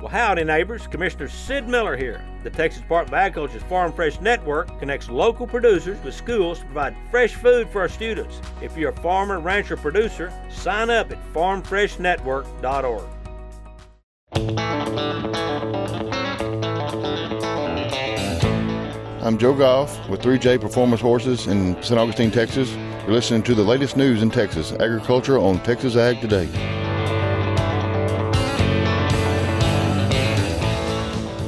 Well, howdy, neighbors. Commissioner Sid Miller here. The Texas Department of Agriculture's Farm Fresh Network connects local producers with schools to provide fresh food for our students. If you're a farmer, rancher, producer, sign up at farmfreshnetwork.org. I'm Joe Goff with 3J Performance Horses in St. Augustine, Texas. You're listening to the latest news in Texas, agriculture on Texas Ag Today.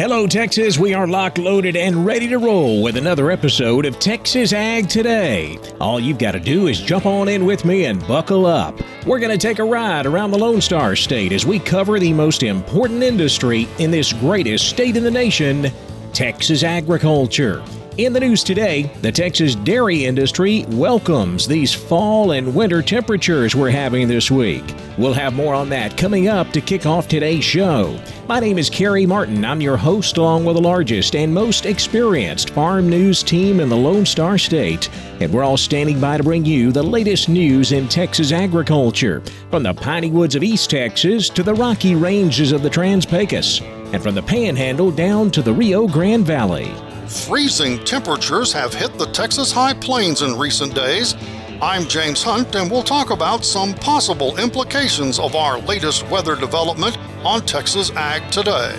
Hello, Texas. We are locked, loaded, and ready to roll with another episode of Texas Ag Today. All you've got to do is jump on in with me and buckle up. We're going to take a ride around the Lone Star State as we cover the most important industry in this greatest state in the nation Texas agriculture. In the news today, the Texas dairy industry welcomes these fall and winter temperatures we're having this week. We'll have more on that coming up to kick off today's show. My name is Carrie Martin. I'm your host, along with the largest and most experienced farm news team in the Lone Star State. And we're all standing by to bring you the latest news in Texas agriculture, from the piney woods of East Texas to the rocky ranges of the Trans Pecos, and from the Panhandle down to the Rio Grande Valley. Freezing temperatures have hit the Texas High Plains in recent days. I'm James Hunt, and we'll talk about some possible implications of our latest weather development on Texas Ag Today.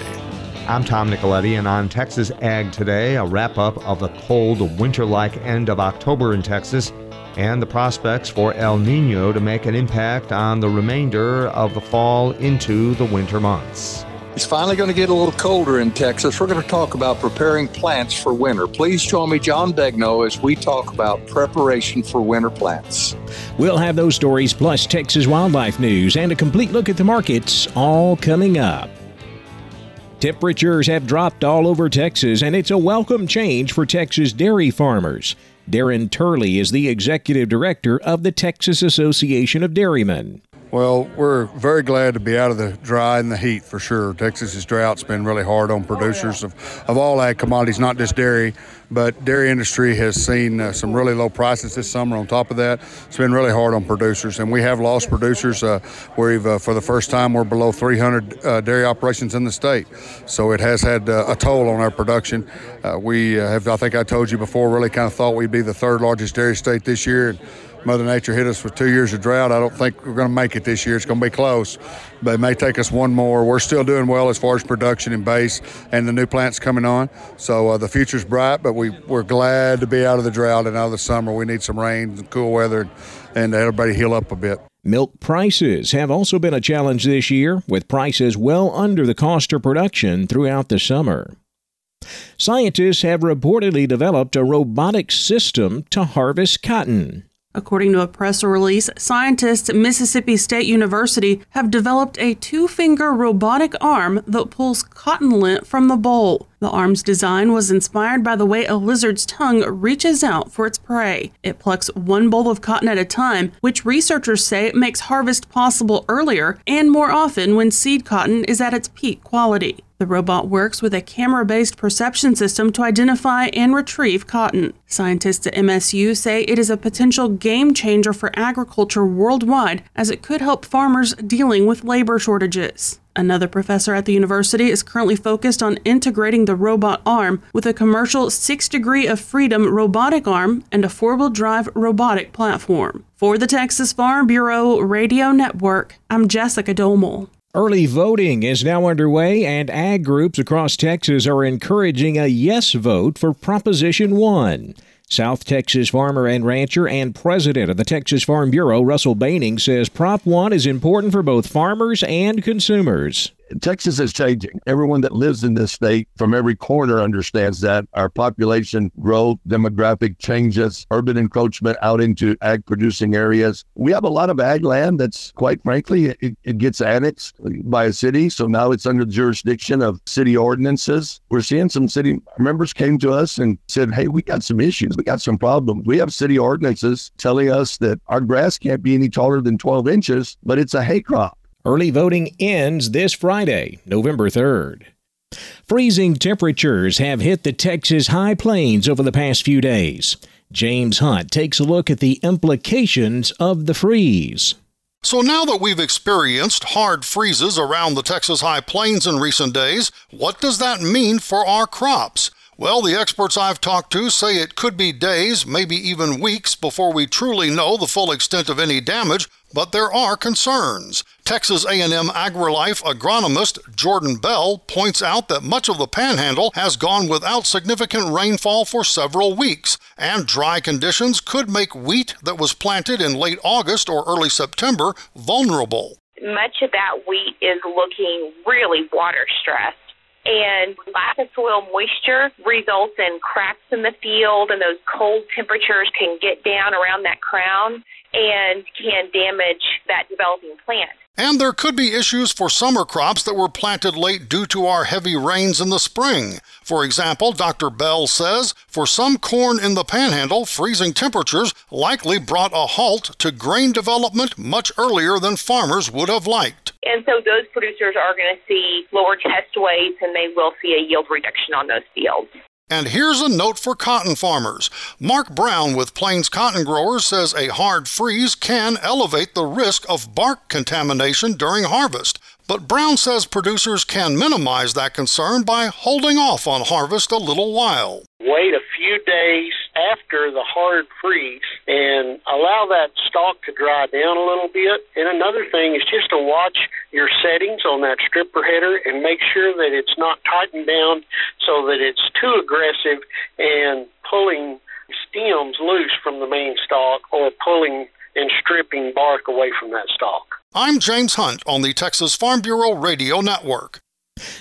I'm Tom Nicoletti, and on Texas Ag Today, a wrap up of the cold, winter like end of October in Texas and the prospects for El Nino to make an impact on the remainder of the fall into the winter months. It's finally going to get a little colder in Texas. We're going to talk about preparing plants for winter. Please join me, John Begnaud, as we talk about preparation for winter plants. We'll have those stories plus Texas wildlife news and a complete look at the markets all coming up. Temperatures have dropped all over Texas, and it's a welcome change for Texas dairy farmers. Darren Turley is the executive director of the Texas Association of Dairymen. Well, we're very glad to be out of the dry and the heat for sure. Texas's drought's been really hard on producers of, of all ag commodities, not just dairy, but dairy industry has seen uh, some really low prices this summer. On top of that, it's been really hard on producers, and we have lost producers. Uh, we've uh, for the first time we're below 300 uh, dairy operations in the state, so it has had uh, a toll on our production. Uh, we have, I think I told you before, really kind of thought we'd be the third largest dairy state this year. And, Mother Nature hit us with two years of drought. I don't think we're going to make it this year. It's going to be close, but it may take us one more. We're still doing well as far as production and base, and the new plants coming on. So uh, the future's bright, but we, we're glad to be out of the drought and out of the summer. We need some rain and cool weather and everybody heal up a bit. Milk prices have also been a challenge this year, with prices well under the cost of production throughout the summer. Scientists have reportedly developed a robotic system to harvest cotton. According to a press release, scientists at Mississippi State University have developed a two finger robotic arm that pulls cotton lint from the boll. The arm's design was inspired by the way a lizard's tongue reaches out for its prey. It plucks one boll of cotton at a time, which researchers say makes harvest possible earlier and more often when seed cotton is at its peak quality. The robot works with a camera based perception system to identify and retrieve cotton. Scientists at MSU say it is a potential game changer for agriculture worldwide as it could help farmers dealing with labor shortages. Another professor at the university is currently focused on integrating the robot arm with a commercial 6 degree of freedom robotic arm and a four wheel drive robotic platform. For the Texas Farm Bureau Radio Network, I'm Jessica Domel. Early voting is now underway, and ag groups across Texas are encouraging a yes vote for Proposition 1. South Texas farmer and rancher and president of the Texas Farm Bureau, Russell Boening, says Prop 1 is important for both farmers and consumers. Texas is changing. Everyone that lives in this state from every corner understands that our population growth, demographic changes, urban encroachment out into ag producing areas. We have a lot of ag land that's quite frankly, it, it gets annexed by a city. So now it's under the jurisdiction of city ordinances. We're seeing some city members came to us and said, Hey, we got some issues. We got some problems. We have city ordinances telling us that our grass can't be any taller than 12 inches, but it's a hay crop. Early voting ends this Friday, November 3rd. Freezing temperatures have hit the Texas high plains over the past few days. James Hunt takes a look at the implications of the freeze. So now that we've experienced hard freezes around the Texas High Plains in recent days, what does that mean for our crops? Well, the experts I've talked to say it could be days, maybe even weeks, before we truly know the full extent of any damage, but there are concerns. Texas A&M AgriLife agronomist Jourdan Bell points out that much of the panhandle has gone without significant rainfall for several weeks, and dry conditions could make wheat that was planted in late August or early September vulnerable. Much of that wheat is looking really water stressed and lack of soil moisture results in cracks in the field, and those cold temperatures can get down around that crown and can damage that developing plant. And there could be issues for summer crops that were planted late due to our heavy rains in the spring. For example, Dr. Bell says for some corn in the panhandle, freezing temperatures likely brought a halt to grain development much earlier than farmers would have liked. And so those producers are going to see lower test weights and they will see a yield reduction on those fields. And here's a note for cotton farmers. Mark Brown with Plains Cotton Growers says a hard freeze can elevate the risk of bark contamination during harvest. But Brown says producers can minimize that concern by holding off on harvest a little while. Wait a few days after the hard freeze and allow that stalk to dry down a little bit. And another thing is just to watch your settings on that stripper header and make sure that it's not tightened down so that it's too aggressive and pulling stems loose from the main stalk or pulling and stripping bark away from that stalk. I'm James Hunt on the Texas Farm Bureau Radio Network.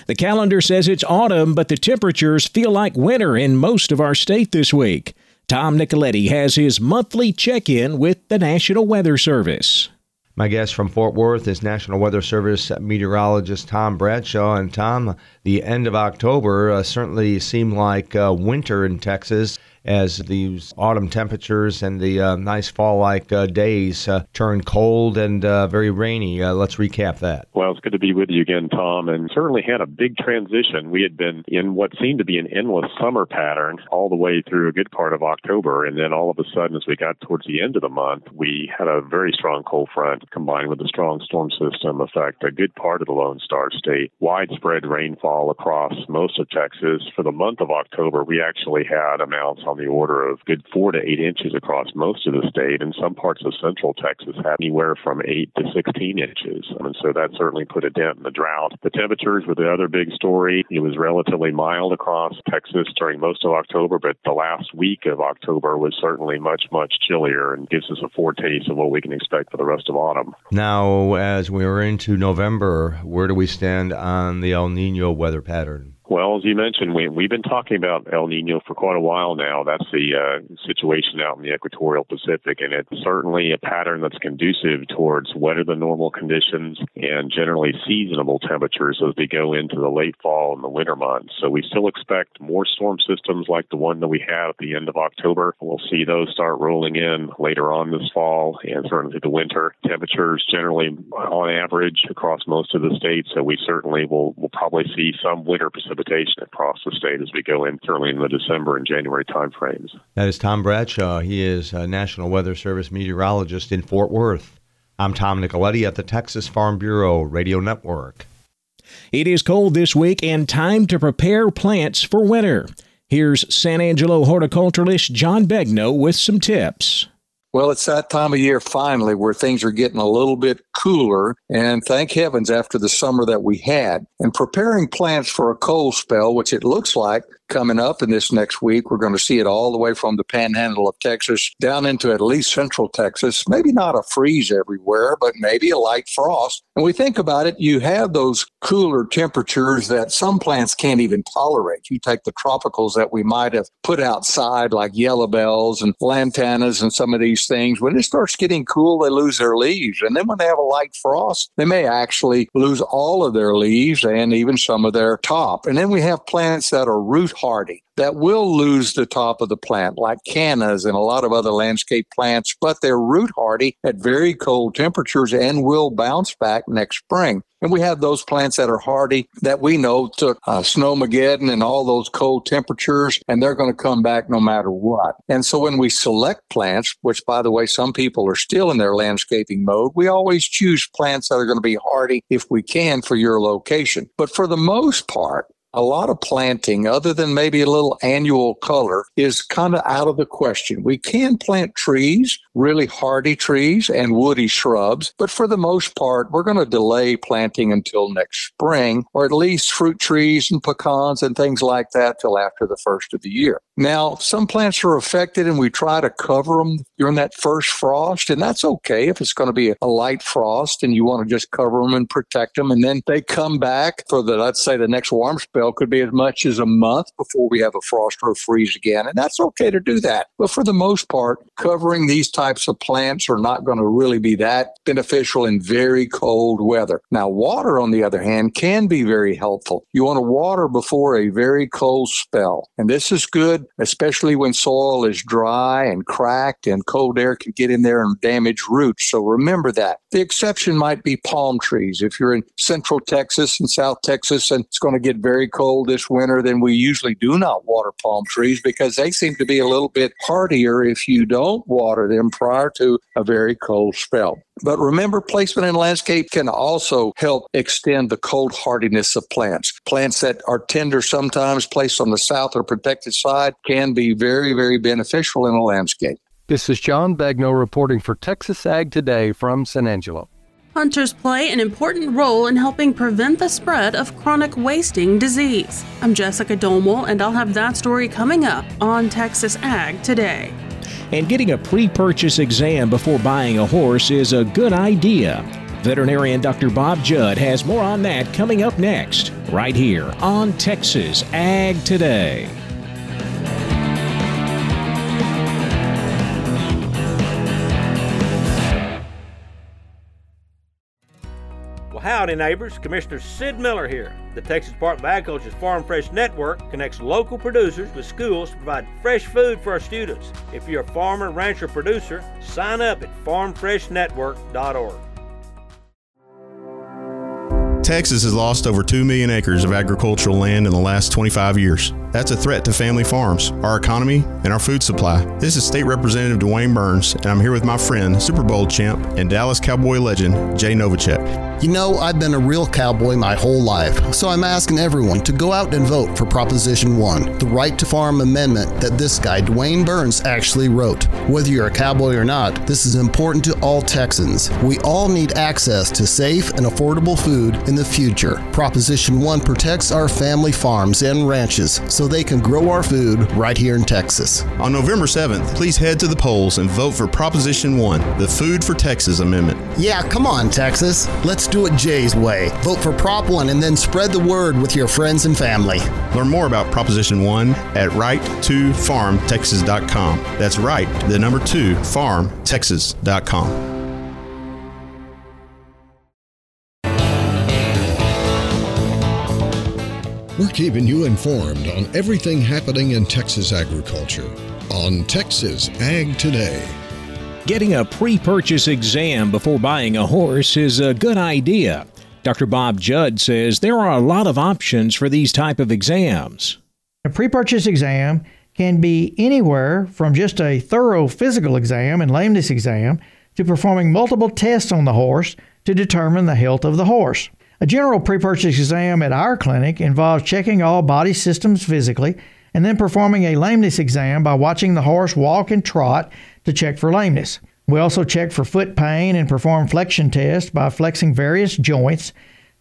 The calendar says it's autumn, but the temperatures feel like winter in most of our state this week. Tom Nicoletti has his monthly check in with the National Weather Service. My guest from Fort Worth is National Weather Service meteorologist Tom Bradshaw. And Tom, the end of October uh, certainly seemed like uh, winter in Texas as these autumn temperatures and the uh, nice fall like uh, days uh, turn cold and uh, very rainy. Uh, let's recap that. Well, it's good to be with you again, Tom, and certainly had a big transition. We had been in what seemed to be an endless summer pattern all the way through a good part of October, and then all of a sudden, as we got towards the end of the month, we had a very strong cold front combined with a strong storm system affect a good part of the Lone Star State. Widespread rainfall across most of Texas. For the month of October, we actually had amounts on the order of good four to eight inches across most of the state, and some parts of central Texas had anywhere from eight to 16 inches. And so that certainly put a dent in the drought. The temperatures were the other big story. It was relatively mild across Texas during most of October, but the last week of October was certainly much, much chillier and gives us a foretaste of what we can expect for the rest of autumn. Now, as we are into November, where do we stand on the El Nino weather pattern? Well, as you mentioned, we, we've been talking about El Nino for quite a while now. That's the uh, situation out in the equatorial Pacific, and it's certainly a pattern that's conducive towards wetter than normal conditions and generally seasonable temperatures as we go into the late fall and the winter months. So we still expect more storm systems like the one that we had at the end of October. We'll see those start rolling in later on this fall and certainly the winter. Temperatures generally on average across most of the states, so we certainly will, will probably see some winter precipitation precipitation across the state as we go in early in the December and January timeframes. That is Tom Bradshaw. He is a National Weather Service meteorologist in Fort Worth. I'm Tom Nicoletti at the Texas Farm Bureau Radio Network. It is cold this week and time to prepare plants for winter. Here's San Angelo horticulturalist John Begnaud with some tips. Well, it's that time of year finally where things are getting a little bit cooler, and thank heavens after the summer that we had. And preparing plants for a cold spell, which it looks like coming up in this next week. We're going to see it all the way from the panhandle of Texas down into at least central Texas. Maybe not a freeze everywhere, but maybe a light frost. And we think about it, you have those cooler temperatures that some plants can't even tolerate. You take the tropicals that we might have put outside, like yellow bells and lantanas and some of these things. When it starts getting cool, they lose their leaves. And then when they have a light frost, they may actually lose all of their leaves and even some of their top. And then we have plants that are root hardy that will lose the top of the plant, like cannas and a lot of other landscape plants, but they're root hardy at very cold temperatures and will bounce back next spring. And we have those plants that are hardy that we know took uh, snowmageddon and all those cold temperatures, and they're going to come back no matter what. And so when we select plants, which by the way, some people are still in their landscaping mode, we always choose plants that are going to be hardy if we can for your location. But for the most part, a lot of planting, other than maybe a little annual color, is kind of out of the question. We can plant trees, really hardy trees and woody shrubs, but for the most part, we're going to delay planting until next spring, or at least fruit trees and pecans and things like that till after the first of the year. Now, some plants are affected and we try to cover them during that first frost, and that's okay if it's going to be a light frost and you want to just cover them and protect them. And then they come back for the, let's say, the next warm spell could be as much as a month before we have a frost or a freeze again. And that's okay to do that. But for the most part, covering these types of plants are not going to really be that beneficial in very cold weather. Now, water, on the other hand, can be very helpful. You want to water before a very cold spell. And this is good, especially when soil is dry and cracked and cold air can get in there and damage roots. So remember that. The exception might be palm trees. If you're in central Texas and South Texas and it's going to get very cold this winter, then we usually do not water palm trees because they seem to be a little bit hardier if you don't water them prior to a very cold spell. But remember, placement in landscape can also help extend the cold hardiness of plants. Plants that are tender sometimes placed on the south or protected side can be very, very beneficial in a landscape. This is John Begnaud reporting for Texas Ag Today from San Angelo. Hunters play an important role in helping prevent the spread of chronic wasting disease. I'm Jessica Domel, and I'll have that story coming up on Texas Ag Today. And getting a pre purchase exam before buying a horse is a good idea. Veterinarian Dr. Bob Judd has more on that coming up next, right here on Texas Ag Today. Well, howdy, neighbors. Commissioner Sid Miller here. The Texas Department of Agriculture's Farm Fresh Network connects local producers with schools to provide fresh food for our students. If you're a farmer, rancher, producer, sign up at farmfreshnetwork.org. Texas has lost over 2 million acres of agricultural land in the last 25 years. That's a threat to family farms, our economy, and our food supply. This is State Representative DeWayne Burns, and I'm here with my friend, Super Bowl champ, and Dallas Cowboy legend, Jay Novacek. You know, I've been a real cowboy my whole life, so I'm asking everyone to go out and vote for Proposition 1, the Right to Farm Amendment that this guy, DeWayne Burns, actually wrote. Whether you're a cowboy or not, this is important to all Texans. We all need access to safe and affordable food in the future. Proposition 1 protects our family farms and ranches so they can grow our food right here in Texas. On November 7th, please head to the polls and vote for Proposition 1, the Food for Texas Amendment. Yeah, come on, Texas. Let's do it Jay's way. Vote for Prop 1 and then spread the word with your friends and family. Learn more about Proposition 1 at right2farmtexas.com. That's right, the number 2 farmtexas.com. We're keeping you informed on everything happening in Texas agriculture on Texas Ag Today. Getting a pre purchase exam before buying a horse is a good idea. Dr. Bob Judd says there are a lot of options for these type of exams. A pre purchase exam can be anywhere from just a thorough physical exam and lameness exam to performing multiple tests on the horse to determine the health of the horse. A general pre purchase exam at our clinic involves checking all body systems physically and then performing a lameness exam by watching the horse walk and trot to check for lameness. We also check for foot pain and perform flexion tests by flexing various joints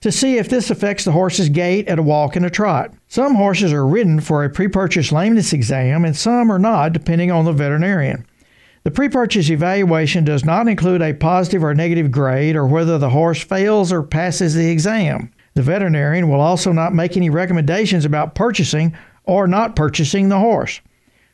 to see if this affects the horse's gait at a walk and a trot. Some horses are ridden for a pre purchase lameness exam, and some are not, depending on the veterinarian. The pre purchase evaluation does not include a positive or negative grade or whether the horse fails or passes the exam. The veterinarian will also not make any recommendations about purchasing or not purchasing the horse.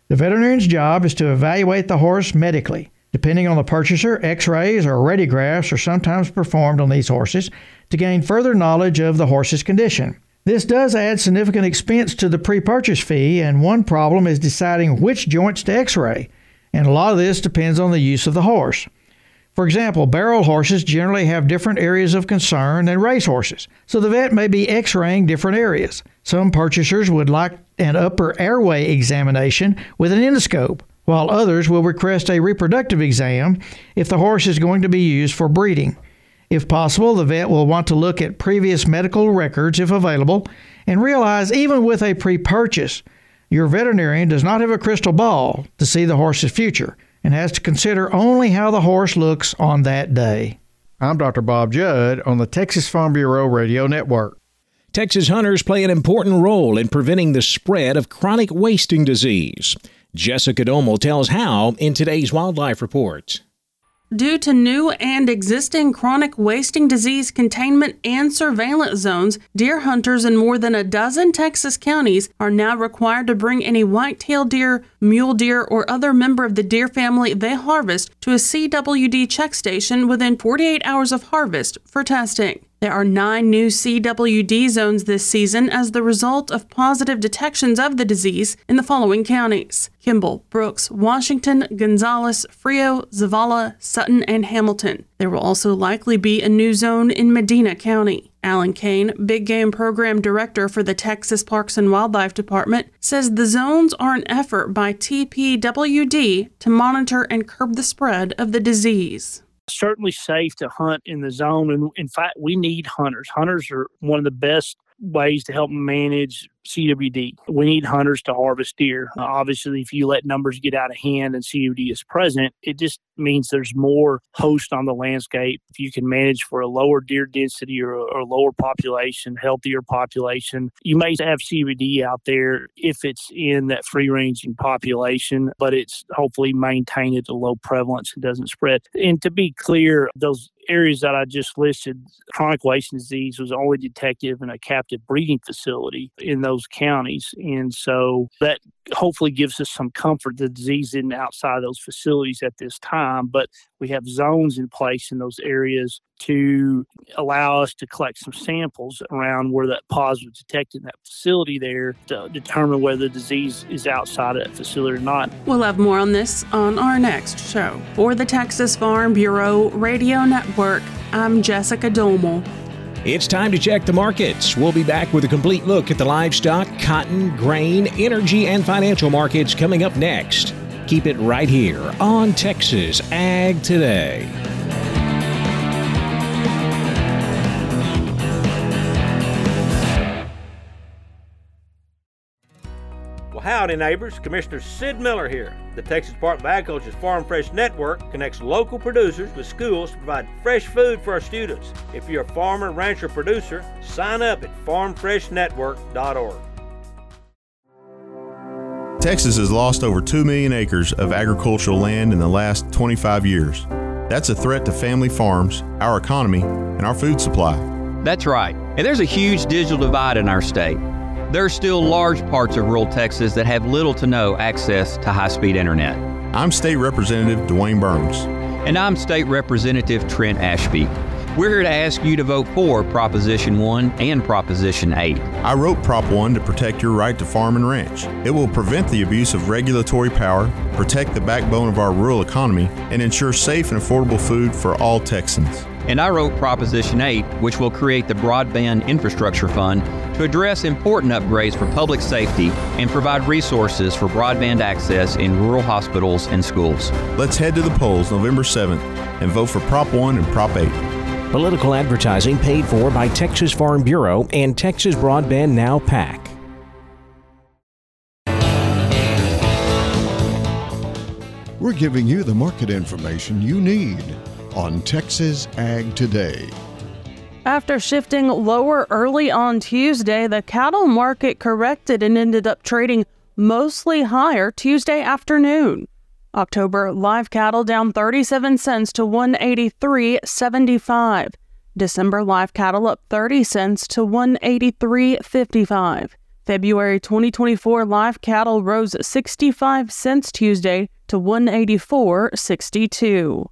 The veterinarian's job is to evaluate the horse medically. Depending on the purchaser, x rays or radiographs are sometimes performed on these horses to gain further knowledge of the horse's condition. This does add significant expense to the pre purchase fee, and one problem is deciding which joints to x ray, and a lot of this depends on the use of the horse. For example, barrel horses generally have different areas of concern than race horses, so the vet may be x raying different areas. Some purchasers would like an upper airway examination with an endoscope, while others will request a reproductive exam if the horse is going to be used for breeding. If possible, the vet will want to look at previous medical records if available and realize even with a pre purchase, your veterinarian does not have a crystal ball to see the horse's future and has to consider only how the horse looks on that day. I'm Dr. Bob Judd on the Texas Farm Bureau Radio Network. Texas hunters play an important role in preventing the spread of chronic wasting disease. Jessica Domel tells how in today's Wildlife Report. Due to new and existing chronic wasting disease containment and surveillance zones, deer hunters in more than a dozen Texas counties are now required to bring any white-tailed deer, mule deer, or other member of the deer family they harvest to a CWD check station within 48 hours of harvest for testing. There are nine new CWD zones this season as the result of positive detections of the disease in the following counties Kimble, Brooks, Washington, Gonzales, Frio, Zavala, Sutton, and Hamilton. There will also likely be a new zone in Medina County. Alan Cain, Big Game Program Director for the Texas Parks and Wildlife Department, says the zones are an effort by TPWD to monitor and curb the spread of the disease certainly safe to hunt in the zone. And in fact, we need hunters. Hunters are one of the best ways to help manage CWD. We need hunters to harvest deer. Uh, obviously, if you let numbers get out of hand and CWD is present, it just means there's more host on the landscape. If you can manage for a lower deer density or, or lower population, healthier population, you may have CWD out there if it's in that free ranging population, but it's hopefully maintained at a low prevalence and doesn't spread. And to be clear, those areas that I just listed, chronic wasting disease was only detected in a captive breeding facility in those counties. And so that hopefully gives us some comfort. The disease isn't outside those facilities at this time, but we have zones in place in those areas to allow us to collect some samples around where that positive detected in that facility there to determine whether the disease is outside of that facility or not. We'll have more on this on our next show. For the Texas Farm Bureau Radio Network, I'm Jessica Domel. It's time to check the markets. We'll be back with a complete look at the livestock, cotton, grain, energy, and financial markets coming up next. Keep it right here on Texas Ag Today. Howdy, neighbors. Commissioner Sid Miller here. The Texas Department of Agriculture's Farm Fresh Network connects local producers with schools to provide fresh food for our students. If you're a farmer, rancher, producer, sign up at farmfreshnetwork.org. Texas has lost over 2 million acres of agricultural land in the last 25 years. That's a threat to family farms, our economy, and our food supply. That's right. And there's a huge digital divide in our state. There are still large parts of rural Texas that have little to no access to high speed internet. I'm State Representative DeWayne Burns. And I'm State Representative Trent Ashby. We're here to ask you to vote for Proposition 1 and Proposition 8. I wrote Prop 1 to protect your right to farm and ranch. It will prevent the abuse of regulatory power, protect the backbone of our rural economy, and ensure safe and affordable food for all Texans. And I wrote Proposition 8, which will create the Broadband Infrastructure Fund to address important upgrades for public safety and provide resources for broadband access in rural hospitals and schools. Let's head to the polls November 7th and vote for Prop 1 and Prop 8. Political advertising paid for by Texas Farm Bureau and Texas Broadband Now PAC. We're giving you the market information you need on Texas Ag Today. After shifting lower early on Tuesday, the cattle market corrected and ended up trading mostly higher Tuesday afternoon. October live cattle down 37 cents to 183.75. December live cattle up 30 cents to 183.55. February 2024 live cattle rose 65 cents Tuesday to 184.62.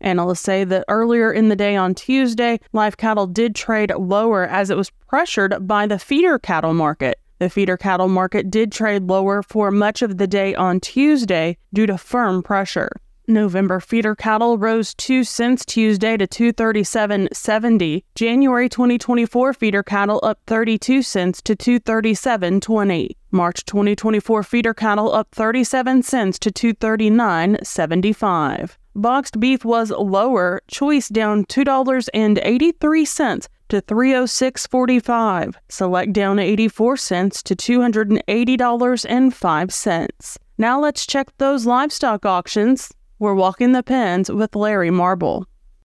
Analysts say that earlier in the day on Tuesday, live cattle did trade lower as it was pressured by the feeder cattle market. The feeder cattle market did trade lower for much of the day on Tuesday due to firm pressure. November feeder cattle rose 2 cents Tuesday to 237.70. January 2024 feeder cattle up 32 cents to 237.20. March 2024 feeder cattle up 37 cents to 239.75. Boxed beef was lower, choice down $2.83 to 306.45. Select down 84 cents to $280.05. Now let's check those livestock auctions. We're walking the pens with Larry Marble.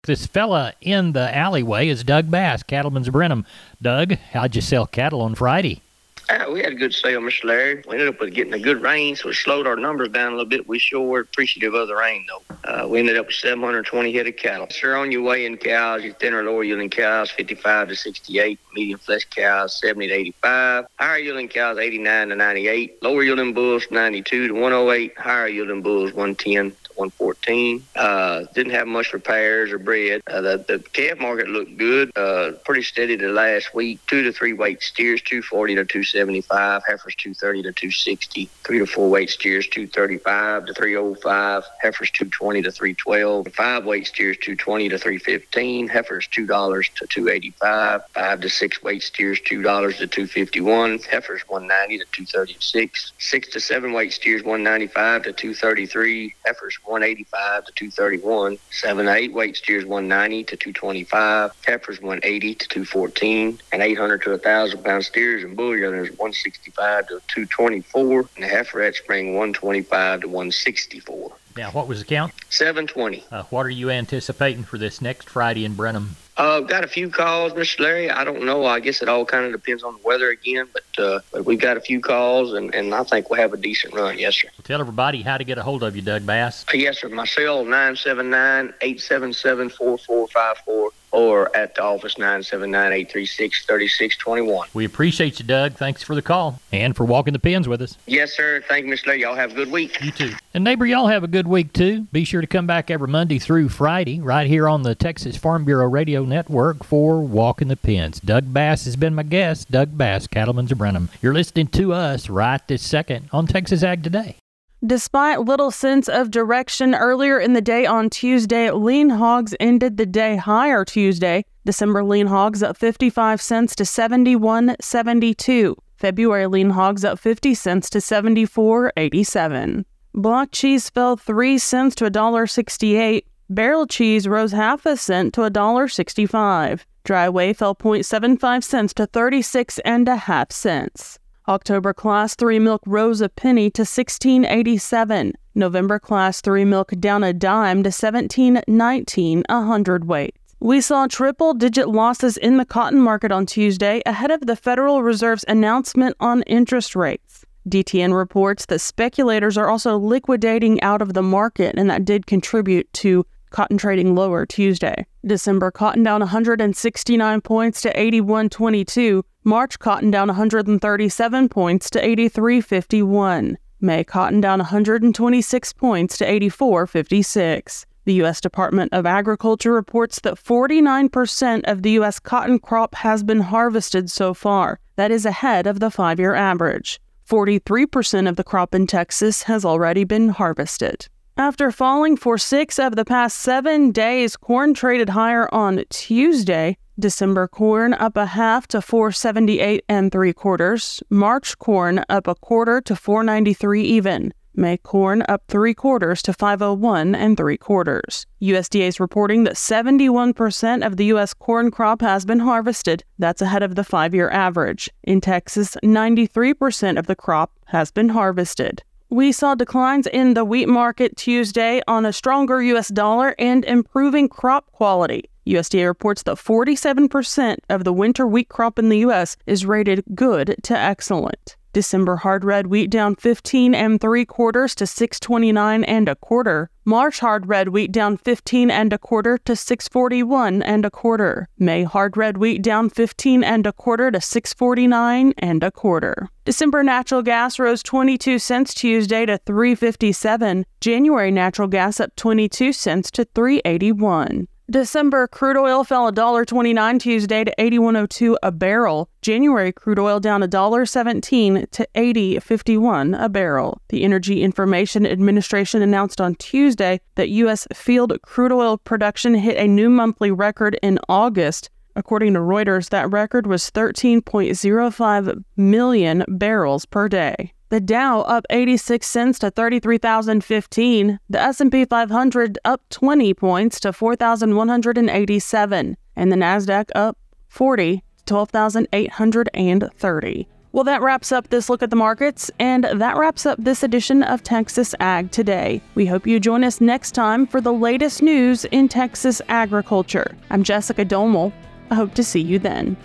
This fella in the alleyway is Doug Bass, Cattleman's Brenham. Doug, how'd you sell cattle on Friday? Uh, we had a good sale, Mr. Larry. We ended up with getting a good rain, so it slowed our numbers down a little bit. We sure were appreciative of the rain, though. Uh, we ended up with 720 head of cattle. Sure, on your way in cows, your thinner, lower yielding cows, 55 to 68. Medium flesh cows, 70 to 85. Higher yielding cows, 89 to 98. Lower yielding bulls, 92 to 108. Higher yielding bulls, 110 114. Uh, didn't have much repairs or bred. Uh, the, the calf market looked good, uh, pretty steady the last week. Two to three weight steers, 240 to 275. Heifers, 230 to 260. Three to four weight steers, 235 to 305. Heifers, 220 to 312. Five weight steers, 220 to 315. Heifers, $2 to 285. Five to six weight steers, $2 to 251. Heifers, 190 to 236. Six to seven weight steers, 195 to 233. Heifers, 185 to 231. Seven to eight weight steers 190 to 225. Heifers 180 to 214. And 800 to 1,000 pound steers and bull yearlings 165 to 224. And the heiferette spring 125 to 164. Now, what was the count? 720. Uh, what are you anticipating for this next Friday in Brenham? Uh, got a few calls, Mr. Larry. I don't know. I guess it all kind of depends on the weather again, but uh, but we've got a few calls, and, and I think we'll have a decent run. Yes, sir. Tell everybody how to get a hold of you, Doug Bass. Uh, yes, sir. My cell, 979-877-4454 or at the office 979-836-3621. We appreciate you, Doug. Thanks for the call and for walking the pens with us. Yes, sir. Thank you, Mr. Larry. Y'all have a good week. You too. And neighbor, y'all have a good week too. Be sure to come back every Monday through Friday right here on the Texas Farm Bureau Radio Network for Walking the Pens. Doug Bass has been my guest. Doug Bass, Cattleman's of Brenham. You're listening to us right this second on Texas Ag Today. Despite little sense of direction earlier in the day on Tuesday, lean hogs ended the day higher Tuesday. December lean hogs up 55 cents to 71.72. February lean hogs up 50 cents to 74.87. Block cheese fell 3 cents to $1.68. Barrel cheese rose half a cent to $1.65. Dry whey fell 0.75 cents to 36 and a half cents. October Class 3 milk rose a penny to 16.87. November Class 3 milk down a dime to 17.19 a hundredweight. We saw triple digit losses in the cotton market on Tuesday ahead of the Federal Reserve's announcement on interest rates. DTN reports that speculators are also liquidating out of the market, and that did contribute to cotton trading lower Tuesday. December cotton down 169 points to 81.22. March cotton down 137 points to 83.51. May cotton down 126 points to 84.56. The U.S. Department of Agriculture reports that 49% of the U.S. cotton crop has been harvested so far. That is ahead of the five year average. 43% of the crop in Texas has already been harvested. After falling for six of the past seven days, corn traded higher on Tuesday. December corn up a half to 478 and three quarters. March corn up a quarter to 493 even. May corn up three quarters to 501 and three quarters. USDA is reporting that 71% of the U.S. corn crop has been harvested. That's ahead of the five year average. In Texas, 93% of the crop has been harvested. We saw declines in the wheat market Tuesday on a stronger U.S. dollar and improving crop quality. USDA reports that 47% of the winter wheat crop in the U.S. is rated good to excellent. December hard red wheat down 15 and 3 quarters to 629 and a quarter. March hard red wheat down 15 and a quarter to 641 and a quarter. May hard red wheat down 15 and a quarter to 649 and a quarter. December natural gas rose 22 cents Tuesday to 357. January natural gas up 22 cents to 381. December crude oil fell $1.29 Tuesday to 81.02 a barrel. January crude oil down $1.17 to 80.51 a barrel. The Energy Information Administration announced on Tuesday that U.S. field crude oil production hit a new monthly record in August. According to Reuters, that record was 13.05 million barrels per day. The Dow up 86 cents to 33,015. The S&P 500 up 20 points to 4,187, and the Nasdaq up 40 to 12,830. Well, that wraps up this look at the markets, and that wraps up this edition of Texas Ag Today. We hope you join us next time for the latest news in Texas agriculture. I'm Jessica Domel. I hope to see you then.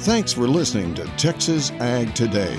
Thanks for listening to Texas Ag Today.